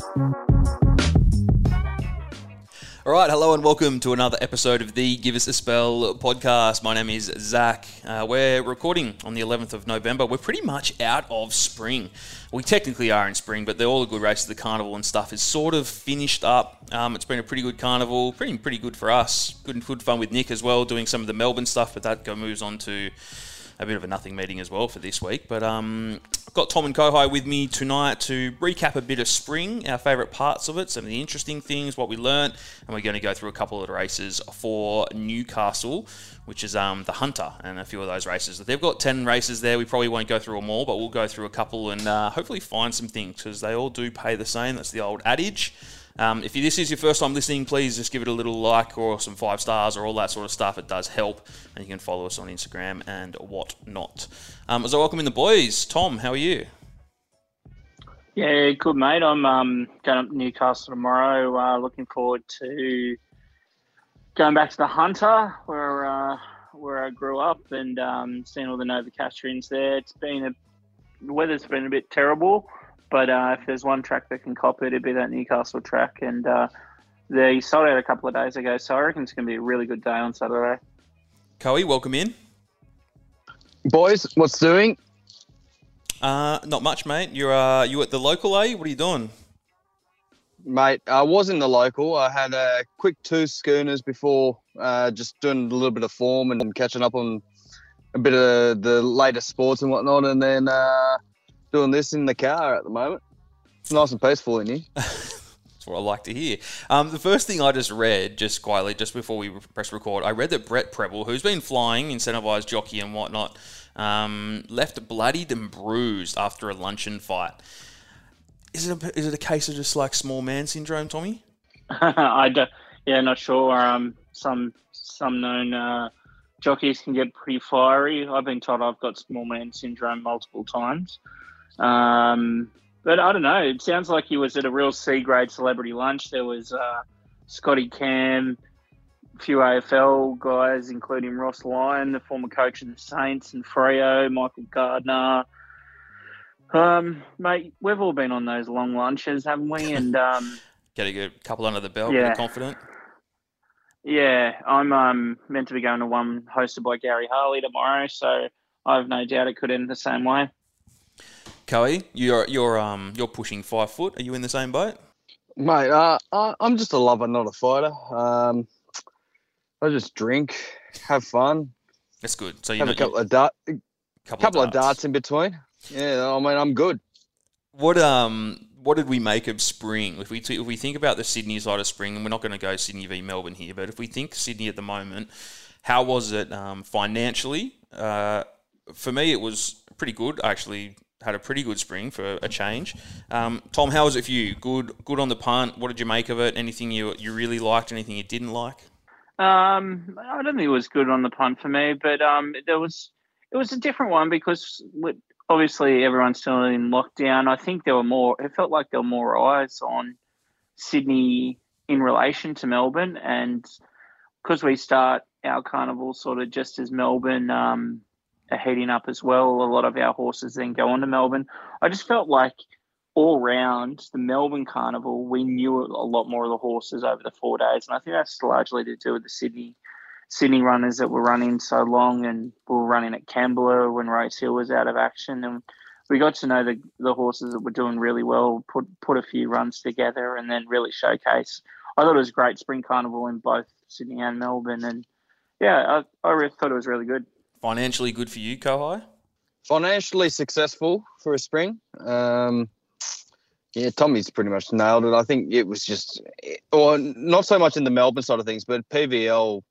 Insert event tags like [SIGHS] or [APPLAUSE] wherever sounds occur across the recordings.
All right, hello and welcome to another episode of the Give Us a Spell podcast. My name is Zach. Uh, we're recording on the 11th of November. We're pretty much out of spring. We technically are in spring, but all the good races, the carnival and stuff, is sort of finished up. Um, it's been a pretty good carnival, pretty pretty good for us. Good good fun with Nick as well, doing some of the Melbourne stuff, but that go moves on to a bit of a nothing meeting as well for this week. But um, I've got Tom and Kohai with me tonight to recap a bit of spring, our favourite parts of it, some of the interesting things, what we learnt, and we're going to go through a couple of the races for Newcastle, which is um, the Hunter, and a few of those races. They've got 10 races there. We probably won't go through them all, but we'll go through a couple and uh, hopefully find some things because they all do pay the same. That's the old adage. Um, if this is your first time listening, please just give it a little like or some five stars or all that sort of stuff. It does help. And you can follow us on Instagram and whatnot. Um, as I welcome in the boys, Tom, how are you? Yeah, good, mate. I'm um, going up to Newcastle tomorrow. Uh, looking forward to going back to the Hunter, where uh, where I grew up, and um, seeing all the Novocastrians there. It's been a the weather's been a bit terrible, but uh, if there's one track that can cop it, it'd be that Newcastle track. And uh, they sold out a couple of days ago, so I reckon it's going to be a really good day on Saturday. Coey, welcome in. Boys, what's doing? Uh, not much, mate. You're uh, you at the local, are you? What are you doing? Mate, I was in the local. I had a quick two schooners before uh, just doing a little bit of form and catching up on a bit of the latest sports and whatnot, and then uh, doing this in the car at the moment. It's nice and peaceful in here. [LAUGHS] That's what I like to hear. Um, the first thing I just read, just quietly, just before we press record, I read that Brett Prebble, who's been flying, incentivized jockey and whatnot, um, left bloodied and bruised after a luncheon fight. Is it a, is it a case of just like small man syndrome, Tommy? [LAUGHS] I don't, yeah, not sure. Um, some some known uh, jockeys can get pretty fiery. I've been told I've got small man syndrome multiple times. Um, but I don't know. It sounds like he was at a real C grade celebrity lunch. There was uh, Scotty Cam, a few AFL guys, including Ross Lyon, the former coach of the Saints, and Freo, Michael Gardner. Um, mate, we've all been on those long lunches, haven't we? And um, [LAUGHS] Get a good couple under the belt, Yeah. confident. yeah, I'm um, meant to be going to one hosted by Gary Harley tomorrow, so I have no doubt it could end the same way. Coey, you're you're um you're pushing five foot. Are you in the same boat? Mate, uh, I'm just a lover, not a fighter. Um, I just drink, have fun, That's good. So you have a couple of dart, couple, couple of darts. darts in between. Yeah, I mean, I'm good. What um what did we make of spring? If we if we think about the Sydney side of spring, and we're not going to go Sydney v Melbourne here, but if we think Sydney at the moment, how was it um, financially? Uh, for me, it was pretty good. I actually had a pretty good spring for a change. Um, Tom, how was it for you? Good, good on the punt. What did you make of it? Anything you you really liked? Anything you didn't like? Um, I don't think it was good on the punt for me, but um, there was it was a different one because obviously everyone's still in lockdown. I think there were more. It felt like there were more eyes on Sydney in relation to Melbourne, and because we start our carnival sort of just as Melbourne um, are heading up as well. A lot of our horses then go on to Melbourne. I just felt like all round the Melbourne Carnival, we knew a lot more of the horses over the four days, and I think that's largely to do with the Sydney Sydney runners that were running so long and we were running at Kembla when Rosehill was out of action, and we got to know the the horses that were doing really well, put put a few runs together, and then really showcase. I thought it was a great spring carnival in both Sydney and Melbourne, and yeah, I, I really thought it was really good. Financially good for you, Kohai? Financially successful for a spring. Um, yeah, Tommy's pretty much nailed it. I think it was just, or not so much in the Melbourne side of things, but PVL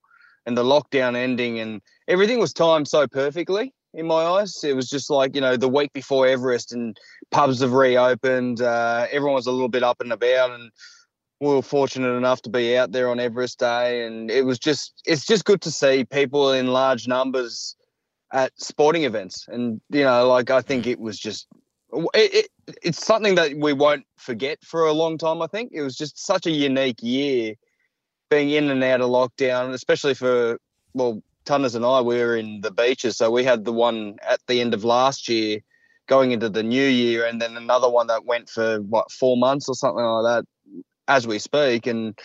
and the lockdown ending and everything was timed so perfectly in my eyes. It was just like, you know, the week before Everest and pubs have reopened. Uh, everyone was a little bit up and about and we were fortunate enough to be out there on Everest Day. And it was just, it's just good to see people in large numbers at sporting events. And, you know, like I think it was just, it, it, it's something that we won't forget for a long time, I think. It was just such a unique year being in and out of lockdown, especially for, well, Tunners and I, we were in the beaches. So we had the one at the end of last year going into the new year, and then another one that went for what four months or something like that as we speak. And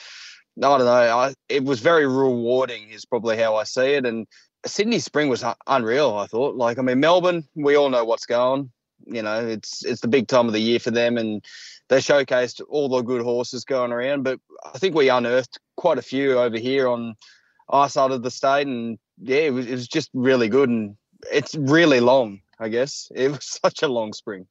I don't know, I, it was very rewarding, is probably how I see it. And Sydney Spring was unreal. I thought, like, I mean, Melbourne, we all know what's going. You know, it's it's the big time of the year for them, and they showcased all the good horses going around. But I think we unearthed quite a few over here on our side of the state, and yeah, it was, it was just really good. And it's really long, I guess. It was [LAUGHS] such a long spring.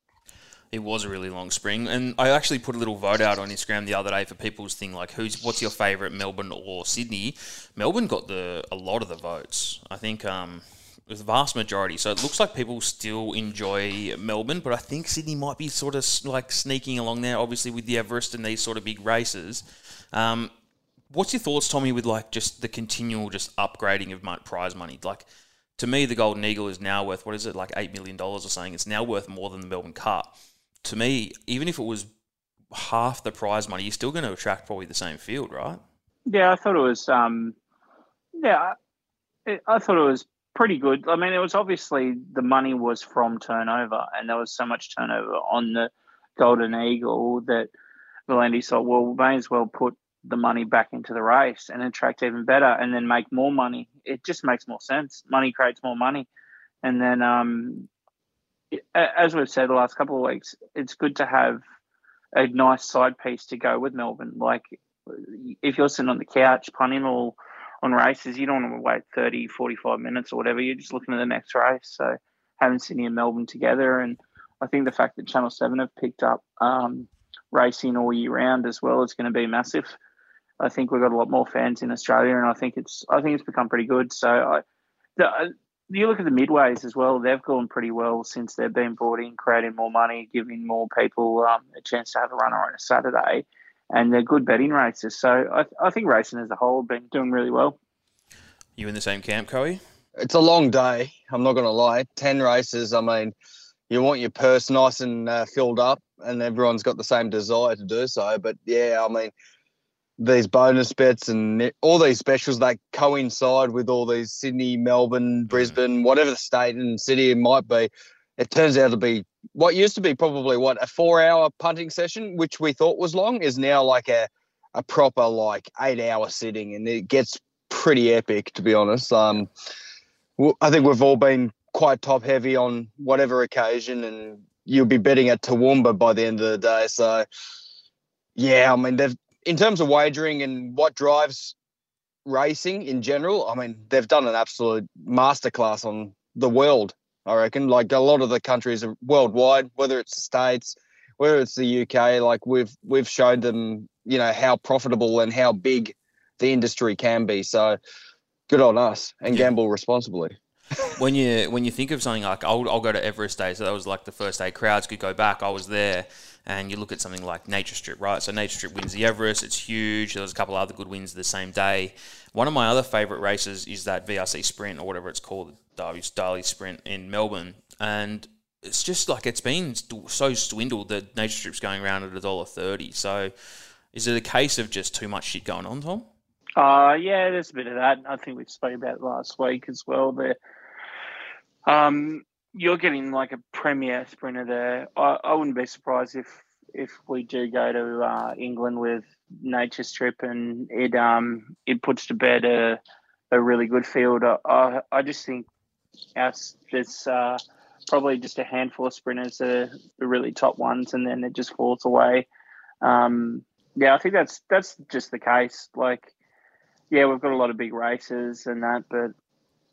It was a really long spring, and I actually put a little vote out on Instagram the other day for people's thing like, "Who's what's your favourite, Melbourne or Sydney?" Melbourne got the a lot of the votes. I think um, the vast majority. So it looks like people still enjoy Melbourne, but I think Sydney might be sort of like sneaking along there. Obviously, with the Everest and these sort of big races. Um, what's your thoughts, Tommy, with like just the continual just upgrading of prize money? Like to me, the Golden Eagle is now worth what is it, like eight million dollars or something? It's now worth more than the Melbourne Cup to me, even if it was half the prize money, you're still going to attract probably the same field, right? Yeah, I thought it was. Um, yeah, I thought it was pretty good. I mean, it was obviously the money was from turnover, and there was so much turnover on the Golden Eagle that V'landys thought, well, we may as well put the money back into the race and attract even better, and then make more money. It just makes more sense. Money creates more money, and then um, as we've said the last couple of weeks, it's good to have a nice side piece to go with Melbourne. Like if you're sitting on the couch punting or on races, you don't want to wait 30, 45 minutes or whatever. You're just looking at the next race. So having Sydney and Melbourne together, and I think the fact that Channel 7 have picked up um, racing all year round as well is going to be massive. I think we've got a lot more fans in Australia, and I think it's I think it's become pretty good. So I, the, you look at the midways as well; they've gone pretty well since they've been brought in, creating more money, giving more people um, a chance to have a runner on a Saturday, and they're good betting races. So I, I think racing as a whole have been doing really well. You in the same camp, Coe? It's a long day. I'm not going to lie. Ten races. I mean, you want your purse nice and uh, filled up, and everyone's got the same desire to do so. But yeah, I mean, these bonus bets and all these specials that coincide with all these Sydney, Melbourne, mm. Brisbane, whatever the state and city it might be. It turns out to be what used to be probably what a four-hour punting session, which we thought was long, is now like a a proper like eight-hour sitting, and it gets pretty epic to be honest. Um, I think we've all been quite top heavy on whatever occasion, and you'll be betting at Toowoomba by the end of the day. So, yeah, I mean they've in terms of wagering and what drives racing in general, I mean, they've done an absolute masterclass on the world. I reckon, like a lot of the countries are worldwide, whether it's the states, whether it's the UK, like we've we've showed them, you know, how profitable and how big the industry can be. So, good on us and yeah. gamble responsibly. When you when you think of something like I'll, I'll go to Everest Day, so that was like the first day. Crowds could go back. I was there and you look at something like Nature Strip, right? So Nature Strip wins the Everest. It's huge. There's a couple other good wins the same day. One of my other favourite races is that VRC Sprint or whatever it's called, Derby's Daily Sprint in Melbourne, and it's just like it's been so swindled that Nature Strip's going around at a dollar thirty. So, is it a case of just too much shit going on, Tom? Uh, yeah, there's a bit of that. I think we spoke about last week as well. There, um, you're getting like a premier sprinter there. I, I wouldn't be surprised if if we do go to uh, England with Nature Strip and it um it puts to bed a a really good field. I I just think us there's uh, probably just a handful of sprinters that are the really top ones, and then it just falls away. Um, yeah, I think that's that's just the case. Like, yeah, we've got a lot of big races and that, but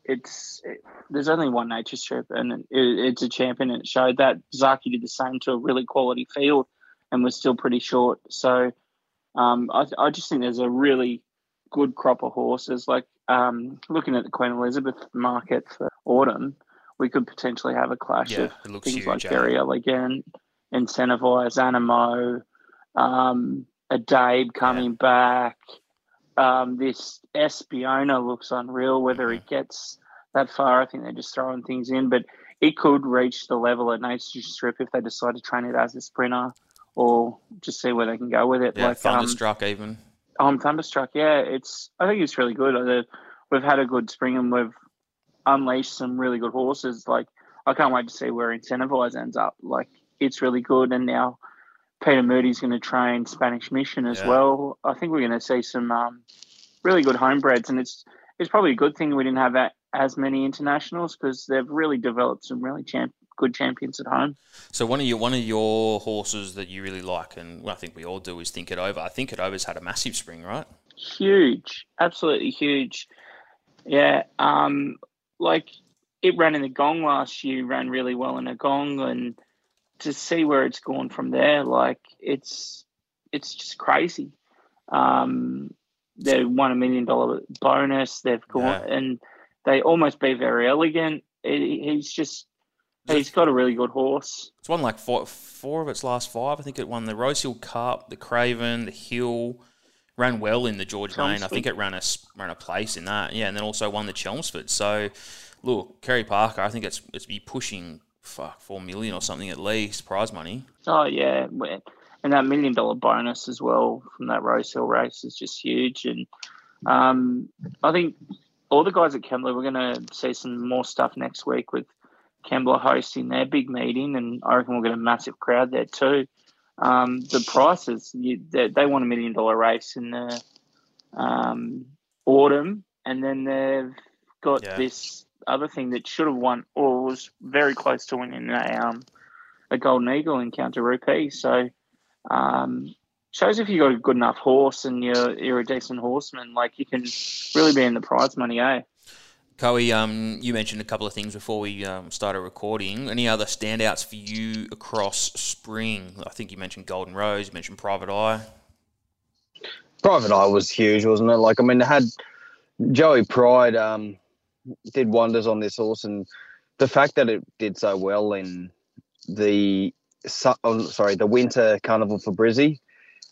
it's it, there's only one nature strip and it, it's a champion and it showed that Zaaki did the same to a really quality field and was still pretty short. So um, I, I just think there's a really good crop of horses. Like um, looking at the Queen Elizabeth market for autumn we could potentially have a clash yeah, of things huge, like Verry Elegant, Incentivise, Anamoe, um, a Dabe coming yeah. back um, this Espiona looks unreal. Whether it gets that far, I think they're just throwing things in, but it could reach the level at Nature Strip if they decide to train it as a sprinter or just see where they can go with it. Yeah, like um, Thunderstruck um, even. I'm Thunderstruck. Yeah, it's. I think it's really good. We've had a good spring and we've unleashed some really good horses. Like I can't wait to see where Incentivise ends up. Like it's really good, and now Peter Moody's going to train Spanish Mission as Yeah. well. I think we're going to see some um, really good homebreds, and it's it's probably a good thing we didn't have a, as many internationals because they've really developed some really champ, good champions at home. So one of your one of your horses that you really like, and I think we all do, is Think It Over. I think It Over's had a massive spring, right? Huge, absolutely huge. Yeah, um, like it ran in the Gong last year, ran really well in a Gong, and to see where it's gone from there, like it's it's just crazy. Um, they won a million dollar bonus. They've gone Yeah. and they almost be Verry Elegant. He- he's just he's got a really good horse. It's won like four, four of its last five. I think it won the Rosehill Cup, the Craven, the Hill. Ran well in the George Main. I think it ran a ran a place in that. Yeah, and then also won the Chelmsford. So, look, Kerry Parker. I think it's it's be pushing fuck four million or something at least prize money. Oh yeah, and that million dollar bonus as well from that Rosehill race is just huge. And um, I think all the guys at Kembla we're going to see some more stuff next week with Kembla hosting their big meeting, and I reckon we'll get a massive crowd there too. Um, the prices you, they, they want a million dollar race in the um, autumn, and then they've got Yeah. this other thing that should have won or was very close to winning a um, a golden eagle in Counter Rupee. So um, shows if you got a good enough horse and you're you're a decent horseman, like you can really be in the prize money, eh? Coe, um, you mentioned a couple of things before we um, started recording. Any other standouts for you across spring? I think you mentioned Golden Rose. You mentioned Private Eye. Private Eye was huge, wasn't it? Like, I mean, they had Joey Pride um, did wonders on this horse, and the fact that it did so well in the oh, sorry the winter carnival for Brizzy,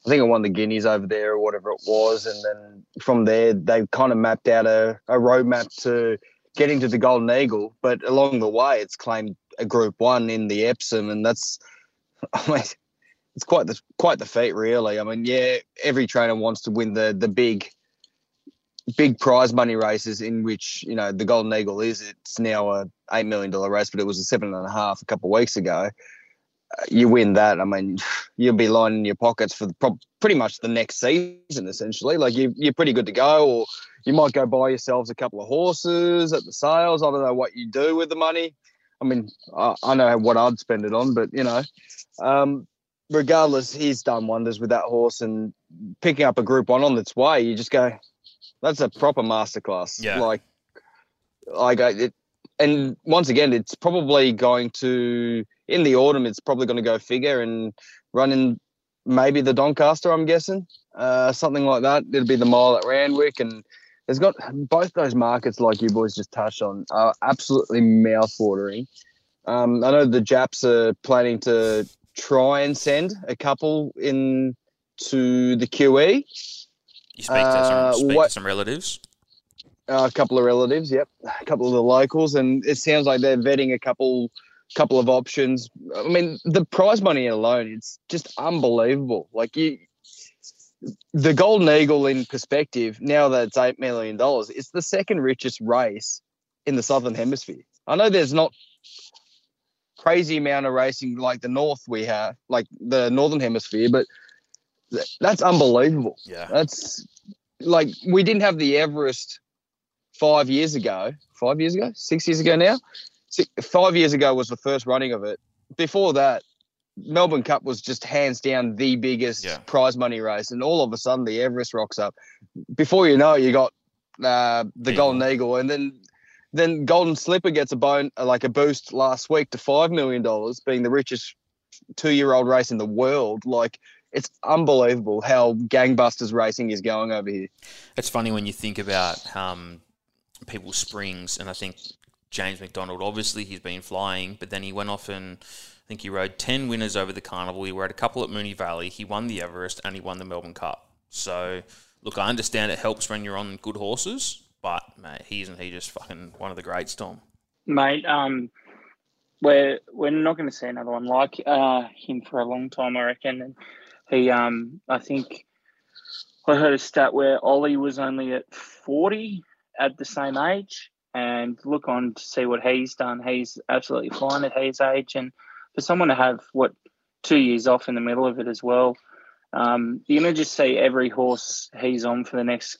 I think it won the Guineas over there or whatever it was, and then from there they kind of mapped out a, a roadmap to getting to the Golden Eagle, but along the way it's claimed a Group One in the Epsom, and that's [LAUGHS] I mean it's quite the quite the feat, really. I mean, yeah, every trainer wants to win the the big big prize money races in which you know the Golden Eagle is. It's now a eight million dollar race, but it was a seven and a half a couple of weeks ago. Uh, you win that, I mean, [SIGHS] you'll be lining your pockets for the, pretty much the next season, essentially. Like you, you're pretty good to go, or you might go buy yourselves a couple of horses at the sales. I don't know what you do with the money. I mean, I, I know what I'd spend it on, but you know, um, regardless, he's done wonders with that horse and picking up a group one on its way. You just go, that's a proper masterclass. Yeah. Like, like I- it, and once again, it's probably going to in the autumn. It's probably going to go figure and run in maybe the Doncaster. I'm guessing uh, something like that. It'll be the mile at Randwick, and it's got both those markets, like you boys just touched on, are absolutely mouth-watering. Um, I know the Japs are planning to try and send a couple in to the QE. You speak to some, Uh, speak to some relatives. a couple of relatives, yep, a couple of the locals, and it sounds like they're vetting a couple couple of options. I mean, the prize money alone, it's just unbelievable. Like you, the Golden Eagle in perspective, now that it's eight million dollars, it's the second richest race in the Southern Hemisphere. I know there's not crazy amount of racing like the North we have, like the Northern Hemisphere, but that's unbelievable. Yeah. That's like we didn't have the Everest five years ago. Five years ago? Six years ago now? Six, five years ago was the first running of it. Before that, Melbourne Cup was just hands down the biggest Yeah. prize money race, and all of a sudden the Everest rocks up. Before you know, it, you got uh, the Eagle. Golden Eagle, and then then Golden Slipper gets a bone like a boost last week to five million dollars, being the richest two year old race in the world. Like it's unbelievable how gangbusters racing is going over here. It's funny when you think about um, people's springs, and I think James McDonald, obviously, he's been flying, but then he went off and I think he rode 10 winners over the carnival. He rode a couple at Moonee Valley. He won the Everest and he won the Melbourne Cup. So, look, I understand it helps when you're on good horses, but, mate, he isn't he just fucking one of the greats, Tom? Mate, um, we're we're not going to see another one like uh, him for a long time, I reckon. And he, um, I think I heard a stat where Ollie was only at forty at the same age, and look on to see what he's done. He's absolutely fine at his age, and for someone to have what two years off in the middle of it as well, um, you're gonna just see every horse he's on for the next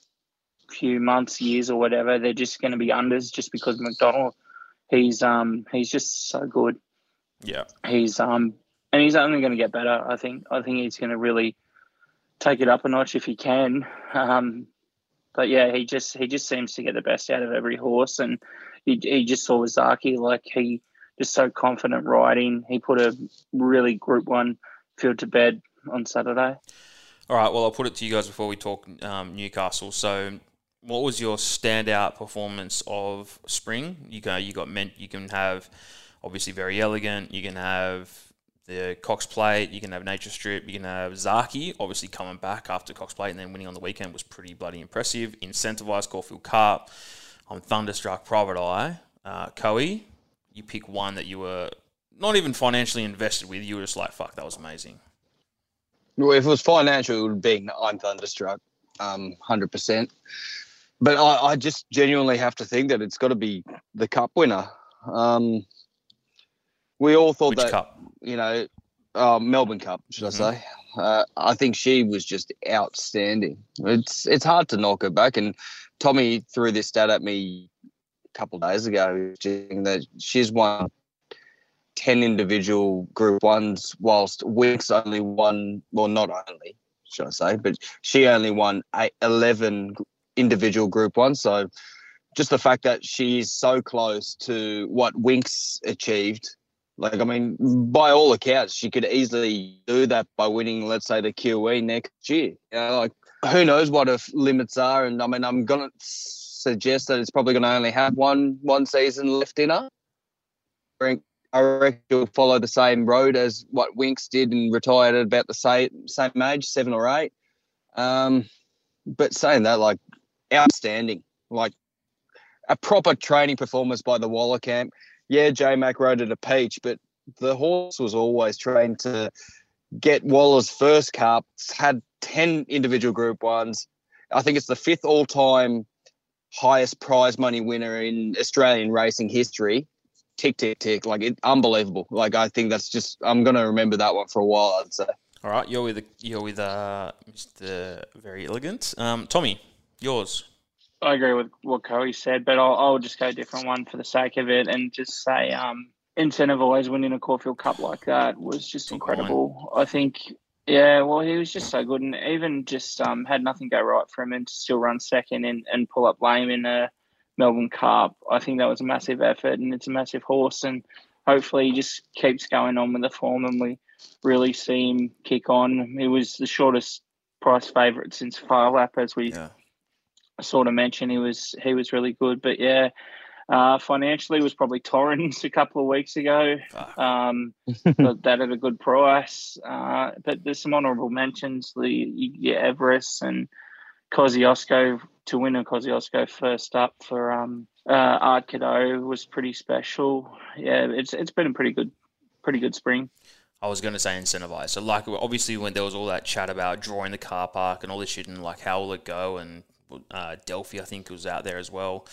few months, years, or whatever. They're just going to be unders just because McDonald. He's um he's just so good. Yeah. He's um and he's only going to get better. I think. I think he's going to really take it up a notch if he can. Um, but yeah, he just he just seems to get the best out of every horse, and he, he just saw Zaaki like he just so confident riding. He put a really Group One field to bed on Saturday. All right. Well, I'll put it to you guys before we talk um, Newcastle. So, what was your standout performance of spring? You go. You got meant. You can have obviously Verry Elegant. You can have the Cox Plate, you can have Nature Strip, you can have Zaaki, obviously coming back after Cox Plate and then winning on the weekend was pretty bloody impressive. Incentivized Caulfield Cup, I'm Thunderstruck Private Eye. Uh, Coe, you pick one that you were not even financially invested with, you were just like, fuck, that was amazing. Well, if it was financial, it would have been I'm Thunderstruck, um, 100%. But I, I just genuinely have to think that it's got to be the cup winner. Um, we all thought Which that cup? you know uh, Melbourne Cup, should Mhm. I say? Uh, I think she was just outstanding. It's it's hard to knock her back. And Tommy threw this stat at me a couple of days ago, saying that she's won ten individual Group Ones, whilst Winx only won. Well, not only, should I say, but she only won eight, 11 individual Group Ones. So just the fact that she's so close to what Winx achieved like, I mean, by all accounts, she could easily do that by winning, let's say, the QE next year. You know, like, who knows what her limits are? And I mean, I'm going to suggest that it's probably going to only have one one season left in her. I reckon- she'll follow the same road as what Winx did and retired at about the same same age, seven or eight. Um, but saying that, like, outstanding, like a proper training performance by the Waller camp yeah, J Mac rode at a peach, but the horse was always trained to get Waller's first cup, had 10 individual group ones. I think it's the fifth all time highest prize money winner in Australian racing history. Tick, tick, tick. Like, it, unbelievable. Like, I think that's just, I'm going to remember that one for a while, I'd say. All right, you're with you're with uh, Mr. Verry Elegant. Um, Tommy, yours. I agree with what Coe said, but I'll, I'll just go a different one for the sake of it and just say um, Incentive always winning a Caulfield Cup like that was just incredible. I think, yeah, well, he was just so good and even just um, had nothing go right for him and to still run second and, and pull up lame in a Melbourne Cup. I think that was a massive effort and it's a massive horse and hopefully he just keeps going on with the form and we really see him kick on. He was the shortest price favourite since Phar Lap, as we Yeah. Sort of mentioned he was he was really good. But yeah, uh, financially was probably Torrens [LAUGHS] a couple of weeks ago. Um, [LAUGHS] but that at a good price. Uh, but there's some honourable mentions: the yeah, Everest and Kosciuszko to win a Kosciuszko first up for um, uh, Art Cadeau was pretty special. Yeah, it's it's been a pretty good pretty good spring. I was going to say incentivized. So, like, obviously, when there was all that chat about drawing the car park and all this shit, and like, how will it go? And uh, Delphi, I think, was out there as well.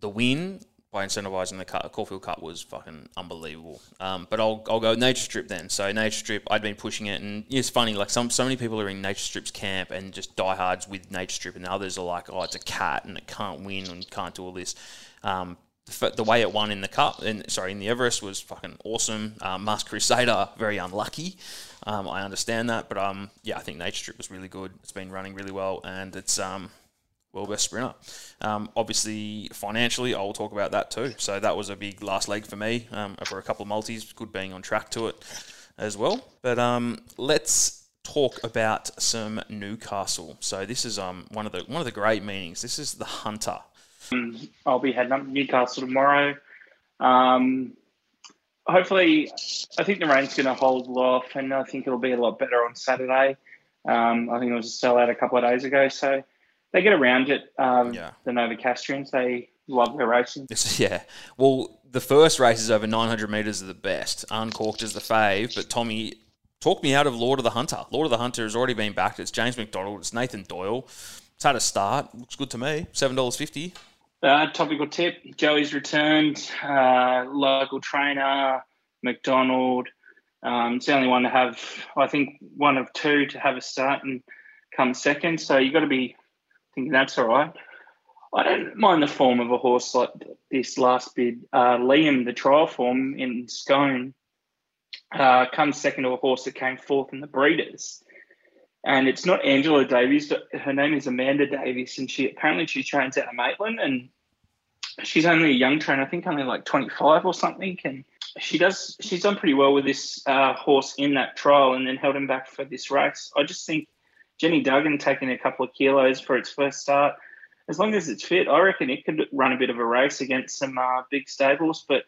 The win by incentivizing the car, Caulfield Cup was fucking unbelievable. Um, but I'll, I'll go Nature Strip then. So, Nature Strip, I'd been pushing it, and it's funny, like, some so many people are in Nature Strip's camp and just diehards with Nature Strip, and the others are like, oh, it's a cat and it can't win and can't do all this. Um, the, the way it won in the cup, and sorry, in the Everest was fucking awesome. Um, Masked Crusader [LAUGHS] very unlucky. Um, I understand that, but um, yeah, I think Nature Strip was really good. It's been running really well, and it's um, world best sprinter. Um, obviously, financially, I'll talk about that too. So that was a big last leg for me um, for a couple of multis. Good being on track to it as well. But um, let's talk about some Newcastle. So this is um one of the one of the great meetings. This is the Hunter. I'll be heading up to Newcastle tomorrow. Um, hopefully, I think the rain's going to hold off, and I think it'll be a lot better on Saturday. Um, I think it was a sellout a couple of days ago, so they get around it. Um, Yeah. The Novocastrians, they love their racing. This, [LAUGHS] yeah. Well, the first race is over 900 metres are the best. Uncorked is the fave. But Tommy, talk me out of Lord of the Hunter. Lord of the Hunter has already been backed. It's James McDonald. It's Nathan Doyle. It's had a start. Looks good to me. $7.50. Uh, topical tip: Joey's returned. Uh, local trainer McDonald. Um, it's the only one to have, I think, one of two to have a start and come second. So you've got to be thinking that's all right. I don't mind the form of a horse like this last bid. Uh, Liam, the trial form in Scone, uh, comes second to a horse that came fourth in the breeders. And it's not Angela Davies. Her name is Amanda Davies, and she apparently she trains out of Maitland, and she's only a young trainer. I think only like twenty five or something. And she does she's done pretty well with this uh, horse in that trial, and then held him back for this race. I just think Jenny Duggan taking a couple of kilos for its first start as long as it's fit, I reckon it could run a bit of a race against some uh, big stables. But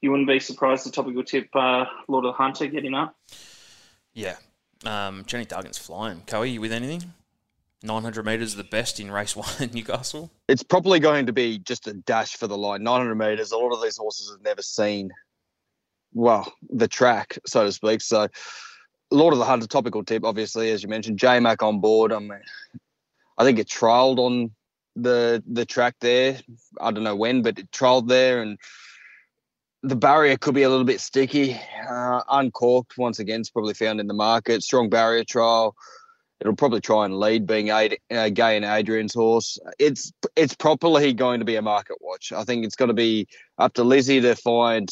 you wouldn't be surprised the topical tip uh, Lord of the Hunter getting up. Yeah, um, Jenny Duggan's flying. Coe, you with anything? 900 metres the best in race [LAUGHS] one in Newcastle? It's probably going to be just a dash for the line. 900 metres, a lot of these horses have never seen, well, the track, so to speak. So, Lord of the Hunter topical tip, obviously, as you mentioned, J Mac on board. I mean, I think it trialled on the the track there. I don't know when, but it trialled there, and the barrier could be a little bit sticky. Uh, uncorked once again, it's probably found in the market. Strong barrier trial. It'll probably try and lead, being Ad, uh, Gai and Adrian's horse. It's it's properly going to be a market watch. I think it's going to be up to Lizzie to find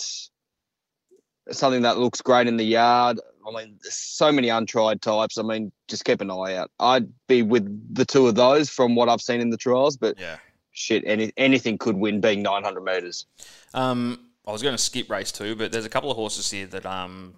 something that looks great in the yard. I mean, so many untried types. I mean, just keep an eye out. I'd be with the two of those from what I've seen in the trials, but yeah. shit, any, anything could win being 900 metres. Um, I was going to skip race two, but there's a couple of horses here that um,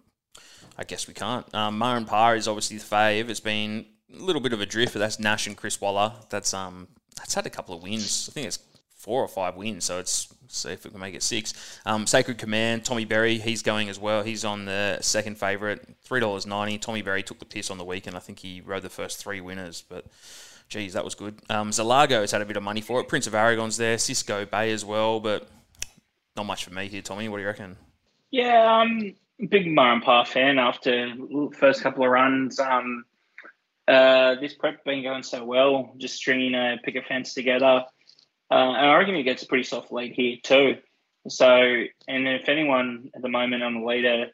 I guess we can't. Um, Marin Par is obviously the fave. It's been a little bit of a drift, but that's Nash and Chris Waller. That's um, that's had a couple of wins. I think it's four or five wins, so it's see if we can make it six. Um, Sacred Command, Tommy Berry, he's going as well. He's on the second favourite, three dollars ninety. Tommy Berry took the piss on the weekend. I think he rode the first three winners, but geez, that was good. Um, Zalago has had a bit of money for it. Prince of Aragon's there, Cisco Bay as well, but not much for me here, Tommy. What do you reckon? Yeah, um, big Par fan after first couple of runs. Um, uh, this prep been going so well, just stringing a picket fence together. Uh, and I reckon he gets a pretty soft lead here too. So, and if anyone at the moment on the leader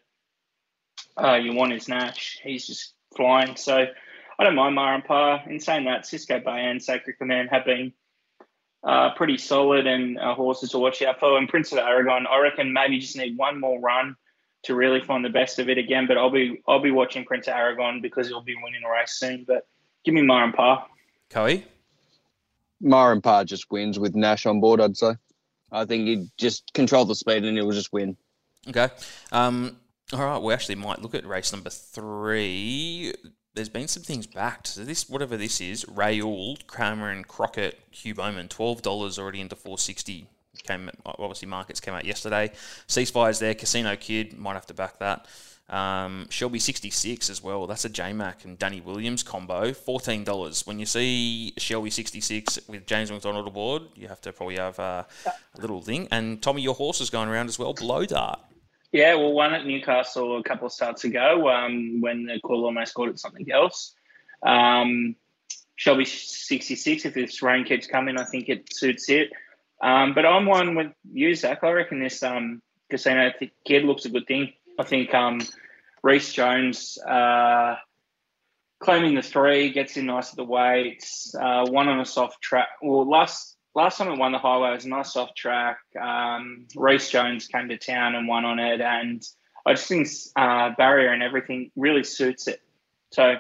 uh, you want is Nash, he's just flying. So, I don't mind Marin Par. In saying that, Cisco Bay and Sacred Command have been uh, pretty solid and horses to watch out for. And Prince of Aragon, I reckon maybe just need one more run to really find the best of it again. But I'll be I'll be watching Prince of Aragon because he'll be winning a race soon. But give me Marin Par. Coe? Marin Par just wins with Nash on board, I'd say. I think he'd just control the speed and he'll just win. Okay. Um, all right, we actually might look at race number three. There's been some things backed. So this, whatever this is, Rayoul, Kramer and Crockett, Hugh Bowman, twelve dollars already into four sixty. Came obviously markets came out yesterday. Ceasefires there. Casino Kid might have to back that. Um, Shelby 66 as well. That's a J Mac and Danny Williams combo. $14. When you see Shelby 66 with James McDonald aboard, you have to probably have uh, a little thing. And Tommy, your horse is going around as well, Blow Dart. Yeah, well, one at Newcastle a couple of starts ago um, when the call almost called it something else. Um, Shelby 66, if this rain keeps coming, I think it suits it. Um, but I'm one with you, Zach. I reckon this um, Casino Kid looks a good thing. I think um, Reece Jones uh, claiming the three gets in nice at the weights. Uh, one on a soft track. Well, last last time it won the highway was a nice soft track. Um, Reece Jones came to town and won on it, and I just think uh, barrier and everything really suits it. So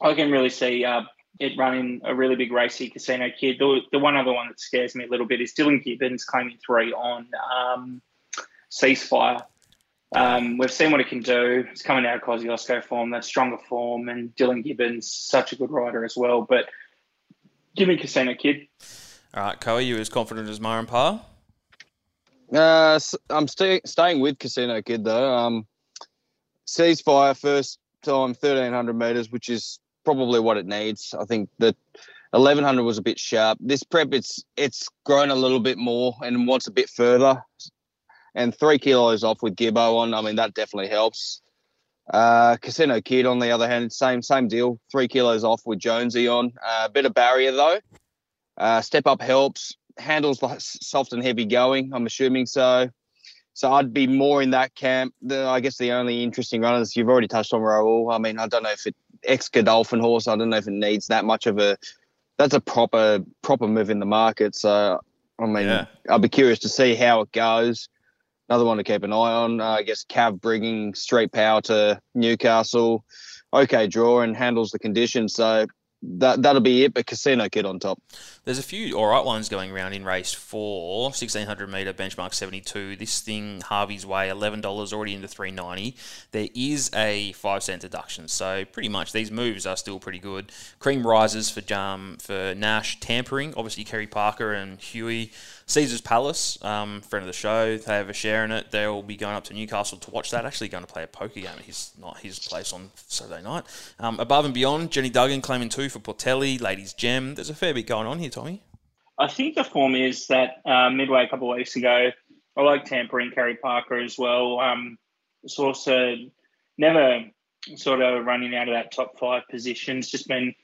I can really see uh, it running a really big here, Casino Kid. The, the one other one that scares me a little bit is Dylan Gibbons claiming three on um, Ceasefire. Um, we've seen what it can do. It's coming out of Kosciuszko form, that stronger form, and Dylan Gibbons, such a good rider as well. But give me Casino Kid. All right, Coe, you as confident as Marin Par? Uh, I'm stay, staying with Casino Kid though. Um, ceasefire first time 1300 meters, which is probably what it needs. I think that 1100 was a bit sharp. This prep, it's it's grown a little bit more and wants a bit further and three kilos off with Gibbo on. I mean, that definitely helps. Uh, Casino Kid, on the other hand, same same deal. Three kilos off with Jonesy on. A uh, bit of barrier though. Uh, step up helps. handles the soft and heavy going. I'm assuming so. So I'd be more in that camp. The, I guess the only interesting runners you've already touched on Raoul. I mean, I don't know if it ex Godolphin horse. I don't know if it needs that much of a. That's a proper proper move in the market. So I mean, yeah. I'll be curious to see how it goes. Another one to keep an eye on. Uh, I guess Cav bringing Street Power to Newcastle. Okay, draw and handles the conditions. So that that'll be it. But Casino Kid on top. There's a few all right ones going around in race four, 1600 meter benchmark 72. This thing Harvey's way, eleven dollars already into 390. There is a five cent deduction, so pretty much these moves are still pretty good. Cream rises for Jam for Nash tampering. Obviously Kerry Parker and Huey. Caesar's Palace, um, friend of the show, they have a share in it. They'll be going up to Newcastle to watch that. Actually, going to play a poker game at his not his place on Saturday night. Um, above and beyond, Jenny Duggan claiming two for Portelli, Ladies Gem. There's a fair bit going on here, Tommy. I think the form is that uh, midway a couple of weeks ago, I like tampering Kerry Parker as well. Um, it's also never sort of running out of that top five positions. Just been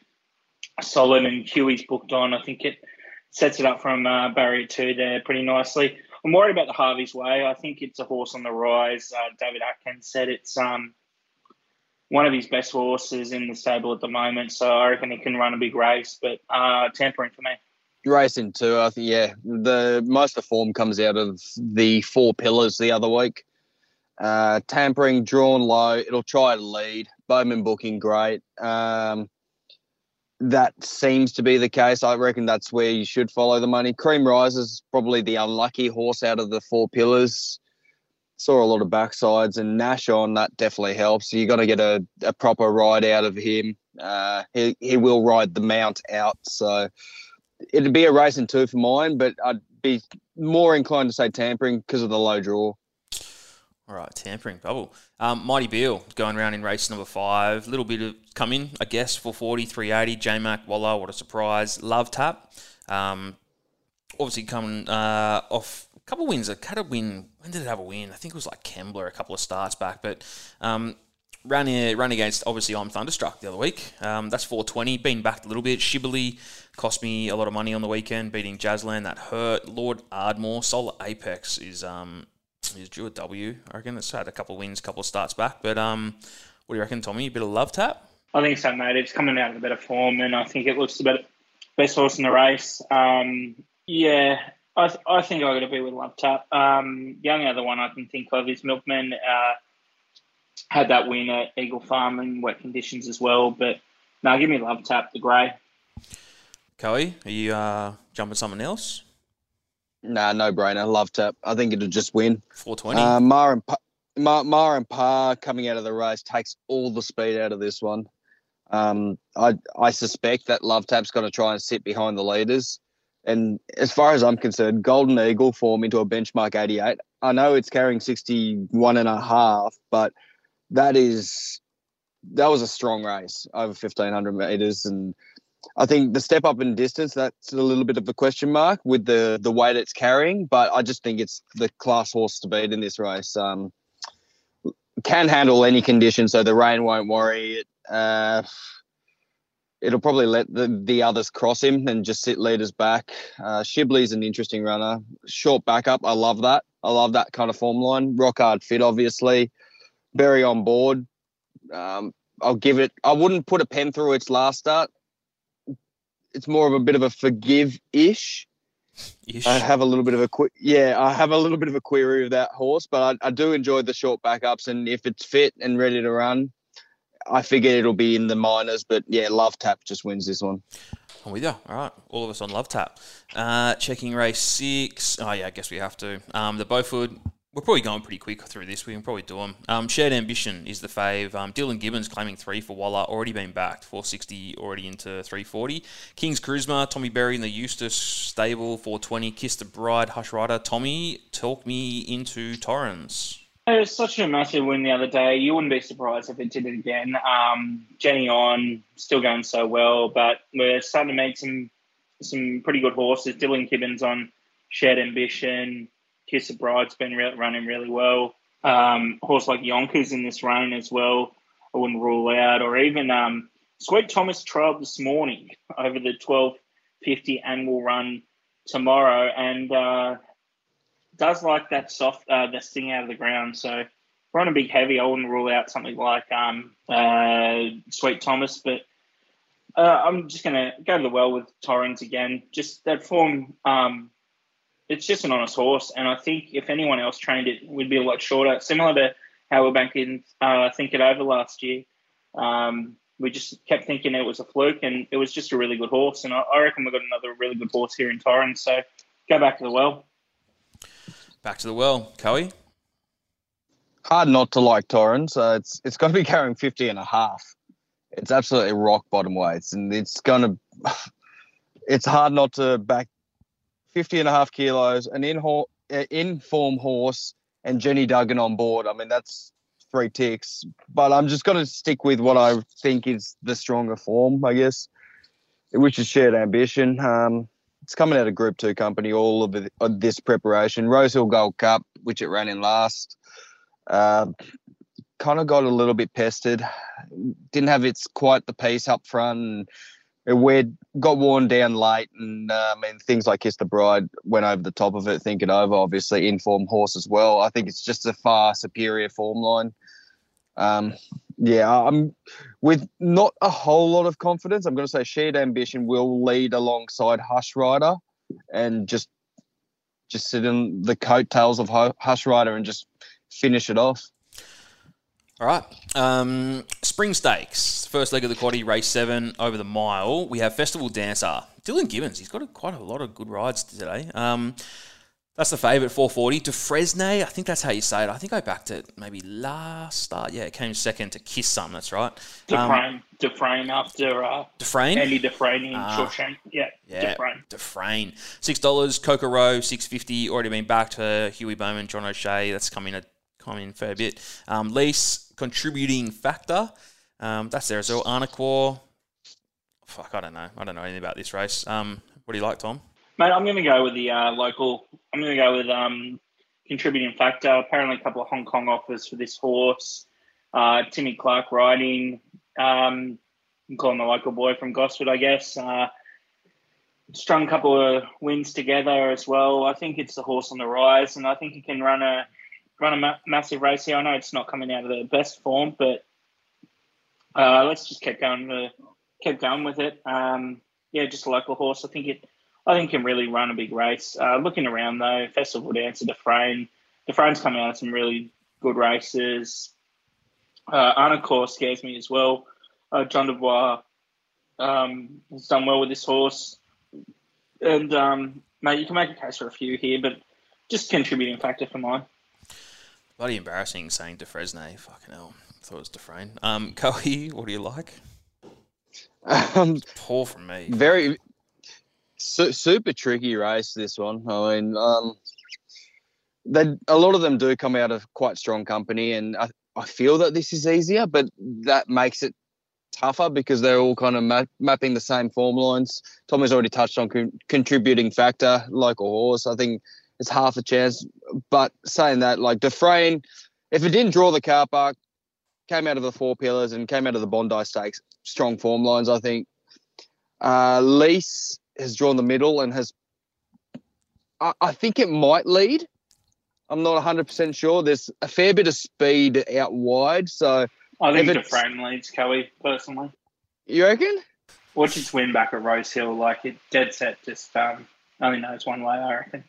solid, and Huey's booked on. I think it sets it up from uh, barrier two there pretty nicely. I'm worried about the Harvey's Way. I think it's a horse on the rise. Uh, David Atkins said it's um, one of his best horses in the stable at the moment, so I reckon he can run a big race. But uh, tampering for me. Racing too, I think. Yeah, the most of form comes out of the four pillars the other week. Uh, tampering, drawn low. It'll try to lead. Bowman booking great. Um, that seems to be the case. I reckon that's where you should follow the money. Cream Rise is probably the unlucky horse out of the four pillars. Saw a lot of backsides and Nash on that definitely helps. You got to get a, a proper ride out of him. Uh, he he will ride the mount out, so it'd be a race two for mine. But I'd be more inclined to say tampering because of the low draw. All right, tampering bubble. Um, Mighty Beale going around in race number five. Little bit of come in, I guess, 440, 380. J Mac, Waller, what a surprise. Love Tap. Um, obviously coming uh, off a couple of wins. A cut a win. When did it have a win? I think it was like Kembla a couple of starts back. But um, ran, ran against, obviously, I'm Thunderstruck the other week. Um, that's 420. Been backed a little bit. Shibboleth cost me a lot of money on the weekend, beating Jazzland. That hurt. Lord Ardmore, Solar Apex is um, He's due a W. I reckon it's had a couple of wins, a couple of starts back. But um, what do you reckon, Tommy? A bit of love tap? I think so, mate. It's coming out of a better form, and I think it looks the better, best horse in the race. Um, yeah, I, th- I think I got to be with Love Tap. Um, the only other one I can think of is Milkman. Uh, had that win at Eagle Farm in wet conditions as well, but now give me Love Tap, the grey. Coey, are you uh, jumping someone else? Nah, no brainer. Love tap. I think it'll just win. 420. Uh, Mar and pa, Mar, Mar and Pa coming out of the race takes all the speed out of this one. Um, I I suspect that Love Tap's going to try and sit behind the leaders. And as far as I'm concerned, Golden Eagle form into a benchmark 88. I know it's carrying 61 and a half, but that is that was a strong race over 1500 meters and I think the step up in distance that's a little bit of a question mark with the the weight it's carrying, but I just think it's the class horse to beat in this race. Um, can handle any condition, so the rain won't worry it. Uh, it'll probably let the, the others cross him and just sit leaders back. Uh, Shibley's an interesting runner. Short backup, I love that. I love that kind of form line. Rock hard fit, obviously. Very on board. Um, I'll give it. I wouldn't put a pen through its last start it's more of a bit of a forgive ish. I have a little bit of a yeah, I have a little bit of a query of that horse, but I, I do enjoy the short backups, and if it's fit and ready to run, I figure it'll be in the minors. But yeah, Love Tap just wins this one. I'm with you. All right, all of us on Love Tap. Uh, checking race six. Oh yeah, I guess we have to. Um, the Beaufort we're probably going pretty quick through this. We can probably do them. Um, Shared Ambition is the fave. Um, Dylan Gibbons claiming three for Waller, already been backed. 460 already into 340. King's Charisma, Tommy Berry in the Eustace stable, 420. Kiss the Bride, Hush Rider. Tommy, talk me into Torrens. It was such a massive win the other day. You wouldn't be surprised if it did it again. Um, Jenny on, still going so well, but we're starting to meet some some pretty good horses. Dylan Gibbons on Shared Ambition. Kiss the Bride's been re- running really well. Um, horse like Yonkers in this rain as well, I wouldn't rule out. Or even um, Sweet Thomas Trial this morning over the 1250 and will run tomorrow, and uh, does like that soft uh, the sting out of the ground. So on a big heavy. I wouldn't rule out something like um, uh, Sweet Thomas, but uh, I'm just going to go to the well with Torrens again. Just that form, um, it's just an honest horse. And I think if anyone else trained it, we'd be a lot shorter, similar to how we're banking uh, Think It Over last year. Um, we just kept thinking it was a fluke, and it was just a really good horse. And I, I reckon we've got another really good horse here in Torrens. So go back to the well. Back to the well. Coey? Hard not to like Torrens. Uh, it's it's going to be carrying 50 and a half it's absolutely rock bottom weights, and it's gonna. [LAUGHS] It's hard not to back 50 and a half kilos, an in uh, in form horse, and Jenny Duggan on board. I mean, that's three ticks. But I'm just going to stick with what I think is the stronger form, I guess, which is shared ambition. Um, it's coming out of Group Two company. All of, of this preparation, Rosehill Gold Cup, which it ran in last. Uh, kind of got a little bit pestered. Didn't have its quite the pace up front. We got worn down late, and I mean things like Kiss the Bride went over the top of it. Think it over, obviously informed horse as well. I think it's just a far superior form line. Um, yeah, I'm with not a whole lot of confidence. I'm going to say Shared Ambition will lead alongside Hush Rider, and just just sit in the coattails of Hush Rider and just finish it off. All right. Um, Spring Stakes, first leg of the quaddy, race seven over the mile. We have Festival Dancer. Dylan Gibbons, he's got a, quite a lot of good rides today. Um, that's the favourite, 440. To Fresnay, I think that's how you say it. I think I backed it maybe last start. Yeah, it came second to Kiss Some, that's right. Dufresne, um, Dufresne after uh, Dufresne? Andy Dufresne in uh, Shawshank. Yeah, yeah, Dufresne. Dufresne. $6, Coca Row, 650 already been backed for Huey Bowman, John O'Shea. That's coming at coming in a fair bit. Um, lease contributing factor. Um, that's there as well. Arnequar. Fuck, I don't know. I don't know anything about this race. Um, what do you like, Tom? Mate, I'm going to go with the uh, local. I'm going to go with um, contributing factor. Apparently, a couple of Hong Kong offers for this horse. Uh, Timmy Clark riding. Um, I'm calling the local boy from Gosford, I guess. Uh, strung a couple of wins together as well. I think it's the horse on the rise, and I think he can run a run a ma- massive race here. I know it's not coming out of the best form, but uh, let's just keep going. The, keep going with it. Um, yeah, just a local horse. I think it. I think can really run a big race. Uh, looking around though, Festival Dancer, Dufresne. Dufresne's coming out of some really good races. Uh, Arnequar scares me as well. Uh, John Dubois um, has done well with this horse. And, um, mate, you can make a case for a few here, but just contributing factor for mine. Bloody embarrassing saying Defresne. Fucking hell. I thought it was Dufresne. Um, [LAUGHS] what do you like? Um, Poor from me. Very su- super tricky race. This one. I mean, um, they a lot of them do come out of quite strong company, and I, I feel that this is easier, but that makes it tougher because they're all kind of map- mapping the same form lines. Tommy's already touched on con- contributing factor, local horse. I think it's half a chance. But saying that, like Dufresne, if it didn't draw the car park, came out of the four pillars and came out of the Bondi Stakes, strong form lines, I think. Uh, Lease has drawn the middle and has, I, I think it might lead. I'm not 100% sure. There's a fair bit of speed out wide. So I think Dufresne leads, Kelly, personally. You reckon? Watch its win back at Rosehill. Like, it dead set just um, only knows one way, I reckon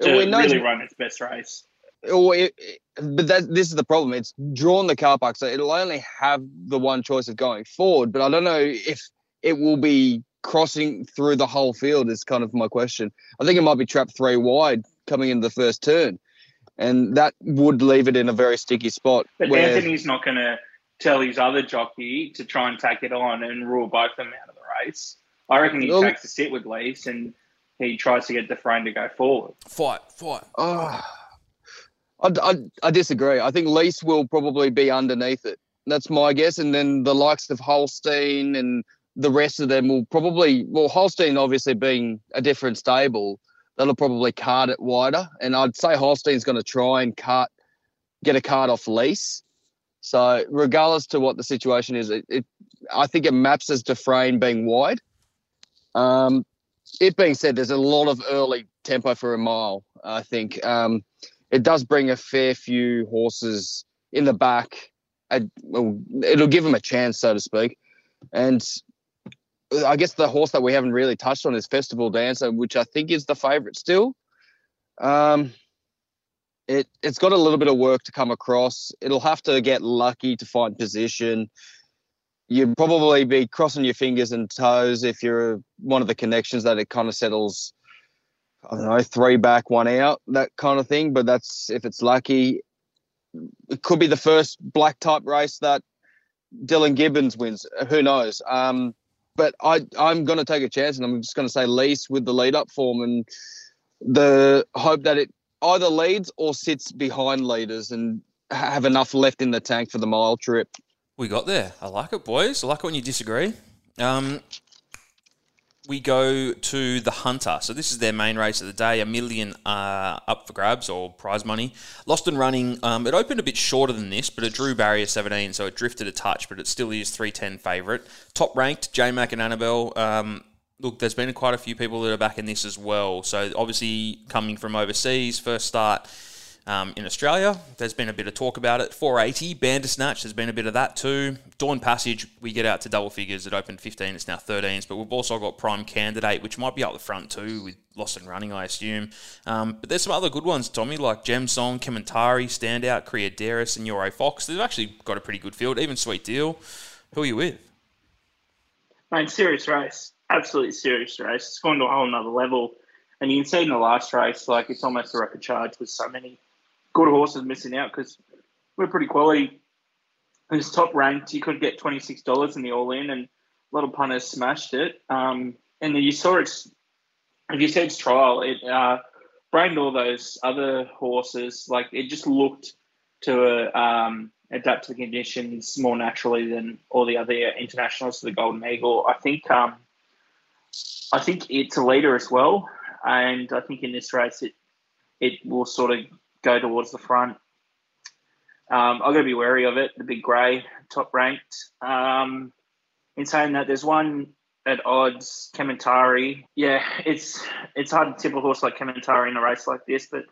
to really run its best race. Oh, well, it, it, but that, this is the problem. It's drawn the car park, so it'll only have the one choice of going forward. But I don't know if it will be crossing through the whole field. Is kind of my question. I think it might be trapped three wide coming into the first turn, and that would leave it in a very sticky spot. But where, Anthony's not going to tell his other jockey to try and take it on and rule both of them out of the race. I reckon he well, takes a sit with Lease and he tries to get Dufresne to go forward. Fight, fight. Oh, I, I, I disagree. I think Lease will probably be underneath it. That's my guess. And then the likes of Holstein and the rest of them will probably, well, Holstein obviously being a different stable, that'll probably cart it wider. And I'd say Holstein's going to try and cut, get a card off Lease. So regardless to what the situation is, it, it I think it maps as Dufresne being wide. Um, it being said, there's a lot of early tempo for a mile. I think um, it does bring a fair few horses in the back. it'll give them a chance, so to speak. And I guess the horse that we haven't really touched on is Festival Dancer, which I think is the favourite still. Um, it it's got a little bit of work to come across. It'll have to get lucky to find position. You'd probably be crossing your fingers and toes if you're one of the connections that it kind of settles. I don't know, three back, one out, that kind of thing. But that's if it's lucky. It could be the first black type race that Dylan Gibbons wins. Who knows? Um, but I I'm going to take a chance, and I'm just going to say Lease with the lead up form and the hope that it either leads or sits behind leaders and have enough left in the tank for the mile trip. We got there. I like it, boys. I like it when you disagree. Um, we go to the Hunter. So this is their main race of the day. A million uh, up for grabs or prize money. Lost and running. Um, it opened a bit shorter than this, but it drew barrier 17, so it drifted a touch, but it still is 310 favourite. Top ranked, J Mac and Annabelle. Um, look, there's been quite a few people that are back in this as well. So obviously coming from overseas, first start um, in Australia. There's been a bit of talk about it. 480, Bandersnatch, there's been a bit of that too. Dawn Passage, we get out to double figures. It opened 15, it's now 13s. But we've also got Prime Candidate, which might be up the front too with Lost and Running, I assume. Um, but there's some other good ones, Tommy, like Gem Song, Kementari, Standout, Criaderas, and Euro Fox. They've actually got a pretty good field, even Sweet Deal. Who are you with? Mate, serious race. Absolutely serious race. It's gone to a whole nother level. And you can see in the last race, like it's almost a record charge with so many good horses missing out because we're pretty quality. It's top ranked. You could get twenty six dollars in the all in, and a lot of punters smashed it. Um, and then you saw it's, if you said it's trial, it uh, brained all those other horses. Like it just looked to uh, um, adapt to the conditions more naturally than all the other internationals to the Golden Eagle. I think um, I think it's a leader as well, and I think in this race it it will sort of go towards the front. Um, I've got to be wary of it. The big grey, top ranked. Um, in saying that, there's one at odds, Kementari. Yeah, it's it's hard to tip a horse like Kementari in a race like this, but